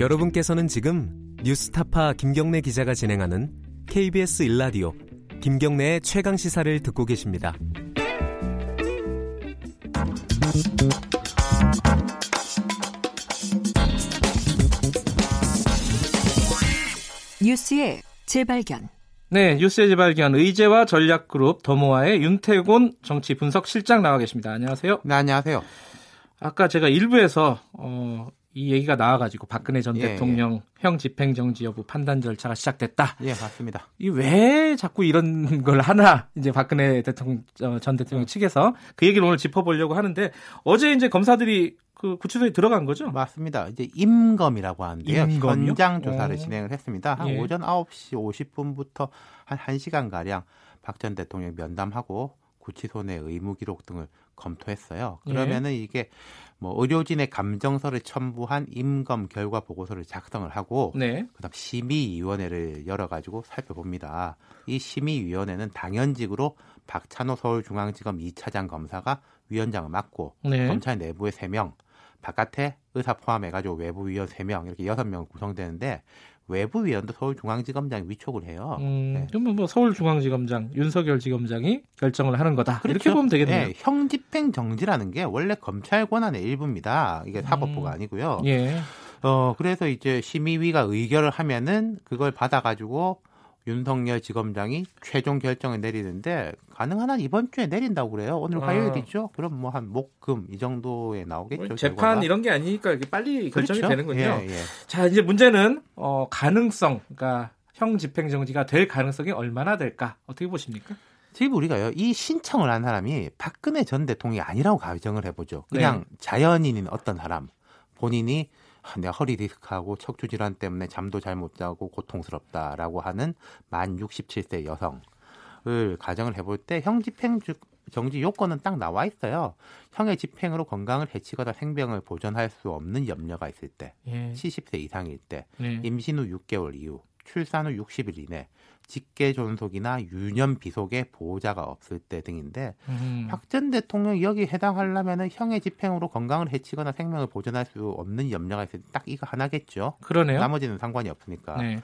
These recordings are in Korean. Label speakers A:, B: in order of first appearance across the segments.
A: 여러분께서는 지금 뉴스타파 김경래 기자가 진행하는 KBS 일라디오 김경래의 최강 시사를 듣고 계십니다.
B: 뉴스의 재발견.
C: 네, 뉴스의 재발견 의제와 전략그룹 더모아의 윤태곤 정치 분석 실장 나와 계십니다. 안녕하세요.
D: 네, 안녕하세요.
C: 아까 제가 일부에서 어, 이 얘기가 나와가지고 박근혜 전
D: 예,
C: 대통령 형 집행 정지 여부 판단 절차가 시작됐다.
D: 예, 맞습니다.
C: 이 왜 자꾸 이런 걸 하나 이제 박근혜 대통령 어, 전 대통령 측에서 그 얘기를 오늘 짚어보려고 하는데 어제 이제 검사들이 그 구치소에 들어간 거죠?
D: 맞습니다. 이제 임검이라고 하는데요.
C: 임검이요?
D: 현장 조사를
C: 오.
D: 진행을 했습니다. 한
C: 예.
D: 오전 9시 50분부터 한 1시간 가량 박 전 대통령 면담하고 구치소 내 의무 기록 등을 검토했어요.
C: 예.
D: 그러면은 이게 뭐 의료진의 감정서를 첨부한 임검 결과 보고서를 작성을 하고
C: 네.
D: 그다음 심의위원회를 열어가지고 살펴봅니다. 이 심의위원회는 당연직으로 박찬호 서울중앙지검 2차장 검사가 위원장을 맡고
C: 네.
D: 검찰 내부에 3명, 바깥에 의사 포함해가지고 외부 위원 3명 이렇게 6명 구성되는데 외부 위원도 서울중앙지검장이 위촉을 해요.
C: 음,
D: 네.
C: 그러면 뭐 서울중앙지검장 윤석열 지검장이 결정을 하는 거다. 이렇게
D: 그렇죠.
C: 보면 되겠네요.
D: 네, 형집행 정지라는 게 원래 검찰 권한의 일부입니다. 이게 사법부가
C: 음.
D: 아니고요.
C: 예.
D: 어, 그래서 이제 심의위가 의결을 하면은 그걸 받아가지고 윤석열 지검장이 최종 결정을 내리는데 가능한 한 이번 주에 내린다고 그래요. 오늘
C: 아.
D: 화요일이죠. 그럼 뭐 한 목, 금 이 정도에 나오겠죠.
C: 뭐 재판
D: 결과가.
C: 이런 게 아니니까 이게 빨리 결정이
D: 그렇죠.
C: 되는군요.
D: 예, 예.
C: 자, 이제 문제는 어, 가능성, 그러니까 형 집행 정지가 될 가능성이 얼마나 될까? 어떻게 보십니까?
D: 지금 우리가요, 이 신청을 한 사람이 박근혜 전 대통령이 아니라고 가정을 해보죠. 그냥
C: 네.
D: 자연인인 어떤 사람, 본인이 아, 내가 허리 디스크하고 척추 질환 때문에 잠도 잘 못 자고 고통스럽다라고 하는 만 67세 여성을 가정을 해볼 때 형 집행 주- 정지 요건은 딱 나와 있어요. 형의 집행으로 건강을 해치거나 생명을 보존할 수 없는 염려가 있을 때,
C: 예.
D: 70세 이상일 때,
C: 네.
D: 임신 후 6개월 이후, 출산 후 60일 이내, 직계 존속이나 유년 비속의 보호자가 없을 때 등인데
C: 음.
D: 박전 대통령 여기 해당하려면은 형의 집행으로 건강을 해치거나 생명을 보존할 수 없는 염려가 있을 때 딱 이거 하나겠죠.
C: 그러네요.
D: 나머지는 상관이 없으니까.
C: 네.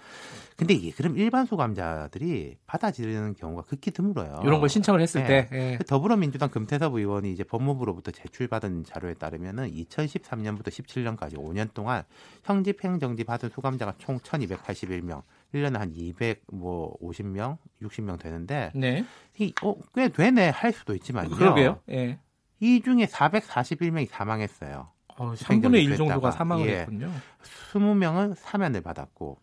D: 근데 이게 그럼 일반 수감자들이 받아들이는 경우가 극히 드물어요.
C: 이런 걸 신청을 했을
D: 네.
C: 때 예.
D: 그 더불어민주당 금태섭 의원이 이제 법무부로부터 제출받은 자료에 따르면은 2013년부터 17년까지 5년 동안 형집행 정지 받은 수감자가 총 1,281명, 1년에 한 200, 뭐 50명, 60명 되는데
C: 네.
D: 이, 어, 꽤 되네 할 수도 있지만요.
C: 그러게요. 예.
D: 이 중에 441명이 사망했어요.
C: 어,
D: 집행
C: 3분의 1
D: 정지
C: 정도가. 사망을
D: 예.
C: 했군요.
D: 20명은 사면을 받았고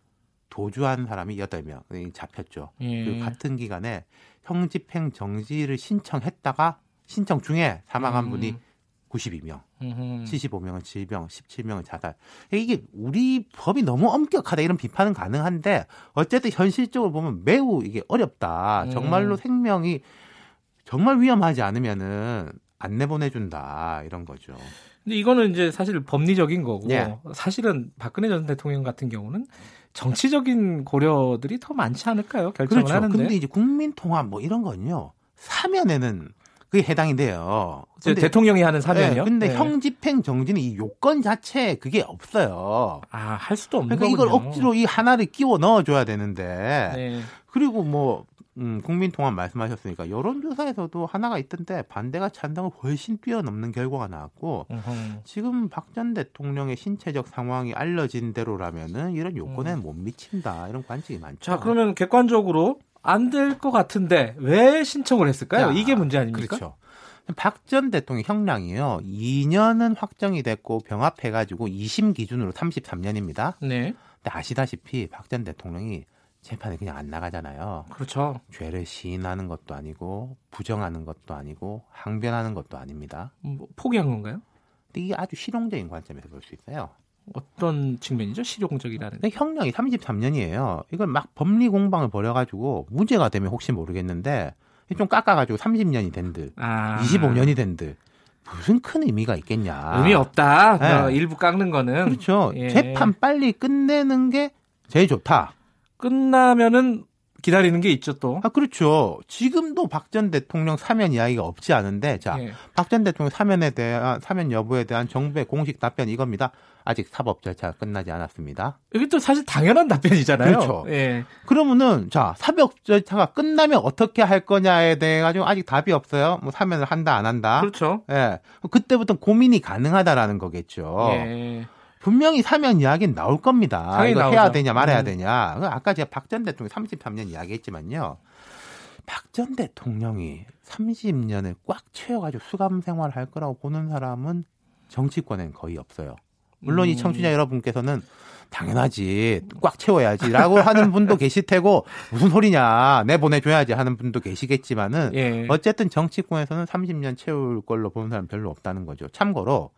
D: 도주한 사람이 8명 잡혔죠.
C: 예.
D: 그 같은 기간에 형집행 정지를 신청했다가 신청 중에 사망한
C: 음.
D: 분이 92명,
C: 음흠.
D: 75명은 질병, 17명은 자살. 이게 우리 법이 너무 엄격하다 이런 비판은 가능한데 어쨌든 현실적으로 보면 매우 이게 어렵다.
C: 음.
D: 정말로 생명이 정말 위험하지 않으면은 안 내보내준다 이런 거죠.
C: 근데 이거는 이제 사실 법리적인 거고
D: 예.
C: 사실은 박근혜 전 대통령 같은 경우는 정치적인 고려들이 더 많지 않을까요? 결정을
D: 그렇죠.
C: 하는데.
D: 근데 이제 국민 통합 뭐 이런 건요 사면에는 그게 해당이 돼요.
C: 이제 대통령이 하는 사면이요?
D: 네, 근데
C: 네.
D: 형 집행 정지는 이 요건 자체에 그게 없어요.
C: 아, 할 수도 없는
D: 그러니까 이걸
C: 거군요.
D: 억지로 이 하나를 끼워 넣어 줘야 되는데
C: 네.
D: 그리고 뭐 음, 국민 통합 말씀하셨으니까 여론조사에서도 하나가 있던데 반대가 찬성을 훨씬 뛰어넘는 결과가 나왔고
C: 음흠.
D: 지금 박 전 대통령의 신체적 상황이 알려진 대로라면은 이런 요건에
C: 음.
D: 못 미친다 이런 관측이 많죠.
C: 자, 그러면 객관적으로 안 될 것 같은데 왜 신청을 했을까요?
D: 자,
C: 이게 문제 아닙니까?
D: 그렇죠. 박 전 대통령 형량이요. 2년은 확정이 됐고 병합해가지고 2심 기준으로 33년입니다.
C: 네.
D: 근데 아시다시피 박 전 대통령이 재판에 그냥 안 나가잖아요.
C: 그렇죠.
D: 죄를 시인하는 것도 아니고 부정하는 것도 아니고 항변하는 것도 아닙니다.
C: 뭐, 포기한 건가요?
D: 근데 이게 아주 실용적인 관점에서 볼 수 있어요.
C: 어떤 측면이죠? 실용적이라는.
D: 근데 형량이 33년이에요. 이걸 막 법리 공방을 벌여가지고 무죄가 되면 혹시 모르겠는데 좀 깎아가지고 30년이 된 듯,
C: 아.
D: 25년이 된 듯. 무슨 큰 의미가 있겠냐.
C: 의미 없다.
D: 네.
C: 어, 일부 깎는 거는.
D: 그렇죠.
C: 예.
D: 재판 빨리 끝내는 게 제일 좋다.
C: 끝나면은 기다리는 게 있죠 또.
D: 아 그렇죠. 지금도 박 전 대통령 사면 이야기가 없지 않은데 자,
C: 예.
D: 박전 대통령 사면에 대한 사면 여부에 대한 정부의 공식 답변 이겁니다. 아직 사법 절차가 끝나지 않았습니다.
C: 이게 또 사실 당연한 답변이잖아요.
D: 그렇죠.
C: 예.
D: 그러면은 자 사법 절차가 끝나면 어떻게 할 거냐에 대해 가지고 아직 답이 없어요. 뭐 사면을 한다 안 한다.
C: 그렇죠.
D: 예. 그때부터 고민이 가능하다라는 거겠죠.
C: 예.
D: 분명히 사면 이야기는 나올 겁니다. 이거
C: 나오죠.
D: 해야 되냐 말아야
C: 음.
D: 되냐. 그 아까 제가 박 전 대통령 33년 이야기했지만요. 박 전 대통령이 30년을 꽉 채워가지고 수감 생활할 거라고 보는 사람은 정치권엔 거의 없어요. 물론 이
C: 음.
D: 청취자 여러분께서는 당연하지 꽉 채워야지라고 하는 분도 계실 테고 무슨 소리냐 내 보내줘야지 하는 분도 계시겠지만은
C: 예.
D: 어쨌든 정치권에서는 30년 채울 걸로 보는 사람 별로 없다는 거죠. 참고로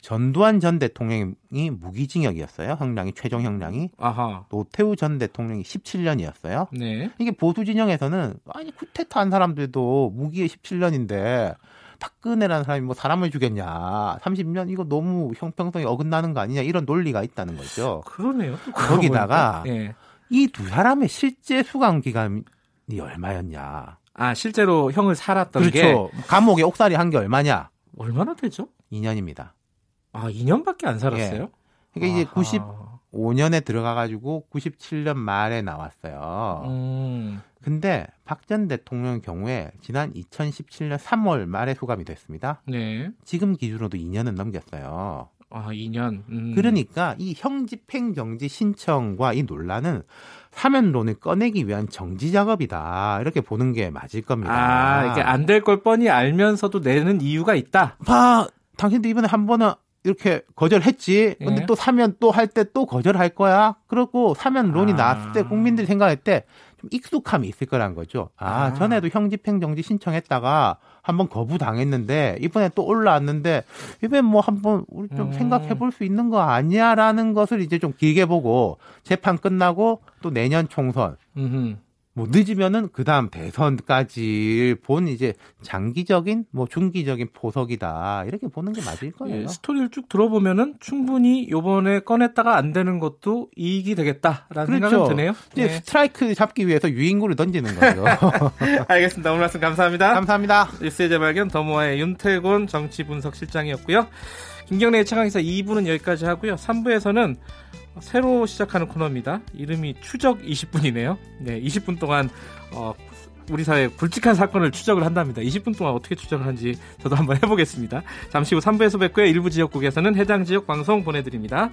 D: 전두환 전 대통령이 무기징역이었어요. 형량이 최종 형량이
C: 아하.
D: 노태우 전 대통령이 17년이었어요.
C: 네.
D: 이게 보수 진영에서는 아니 쿠데타 한 사람들도 무기에 17년인데 박근혜라는 사람이 뭐 사람을 죽였냐 30년 이거 너무 형평성이 어긋나는 거 아니냐 이런 논리가 있다는 거죠.
C: 그러네요.
D: 거기다가
C: 보니까. 예.
D: 이두 사람의 실제 수감 기간이 얼마였냐?
C: 아 실제로 형을 살았던 게
D: 그렇죠. 감옥에 옥살이 한 게 얼마냐?
C: 얼마나 되죠?
D: 2년입니다.
C: 아 2년밖에 안 살았어요.
D: 그러니까 이제
C: 아하.
D: 95년에 들어가가지고 97년 말에 나왔어요.
C: 음.
D: 근데 박 전 대통령 경우에 지난 2017년 3월 말에 수감이 됐습니다.
C: 네.
D: 지금 기준으로도 2년은 넘겼어요.
C: 아 2년. 음.
D: 그러니까 이 형집행 정지 신청과 이 논란은 사면론을 꺼내기 위한 정지 작업이다 이렇게 보는 게 맞을 겁니다.
C: 아 이게 안 될 걸 뻔히 알면서도 내는 이유가 있다.
D: 봐, 당신도 이번에 한 번은 이렇게 거절했지. 근데
C: 예.
D: 또 사면 또 할 때 또 거절할 거야. 그리고 사면 론이
C: 아.
D: 나왔을 때 국민들이 생각할 때 좀 익숙함이 있을 거란 거죠. 아,
C: 아.
D: 전에도 형집행정지 신청했다가 한번 거부당했는데 이번에 또 올라왔는데 이번에 뭐 한번 우리 좀
C: 음.
D: 생각해 볼 수 있는 거 아니야라는 것을 이제 좀 길게 보고 재판 끝나고 또 내년 총선
C: 음.
D: 뭐 늦으면은 그 다음 대선까지 본 이제 장기적인 뭐 중기적인 포석이다 이렇게 보는 게 맞을 거예요.
C: 예, 스토리를 쭉 들어보면은 충분히 요번에 꺼냈다가 안 되는 것도 이익이 되겠다라는
D: 그렇죠.
C: 생각은 드네요.
D: 이제
C: 네.
D: 스트라이크 잡기 위해서 유인구를 던지는 거죠.
C: 알겠습니다. 오늘 말씀 감사합니다.
D: 감사합니다.
C: 뉴스의 재발견 더모아의 윤태곤 정치분석실장이었고요. 김경래의 최강기사 2부는 여기까지 하고요. 3부에서는 새로 시작하는 코너입니다. 이름이 추적 20분이네요. 네, 20분 동안 어, 우리 사회 굵직한 사건을 추적을 한답니다. 20분 동안 어떻게 추적을 하는지 저도 한번 해보겠습니다. 잠시 후 3부에서 뵙고요. 일부 지역국에서는 해당 지역 방송 보내드립니다.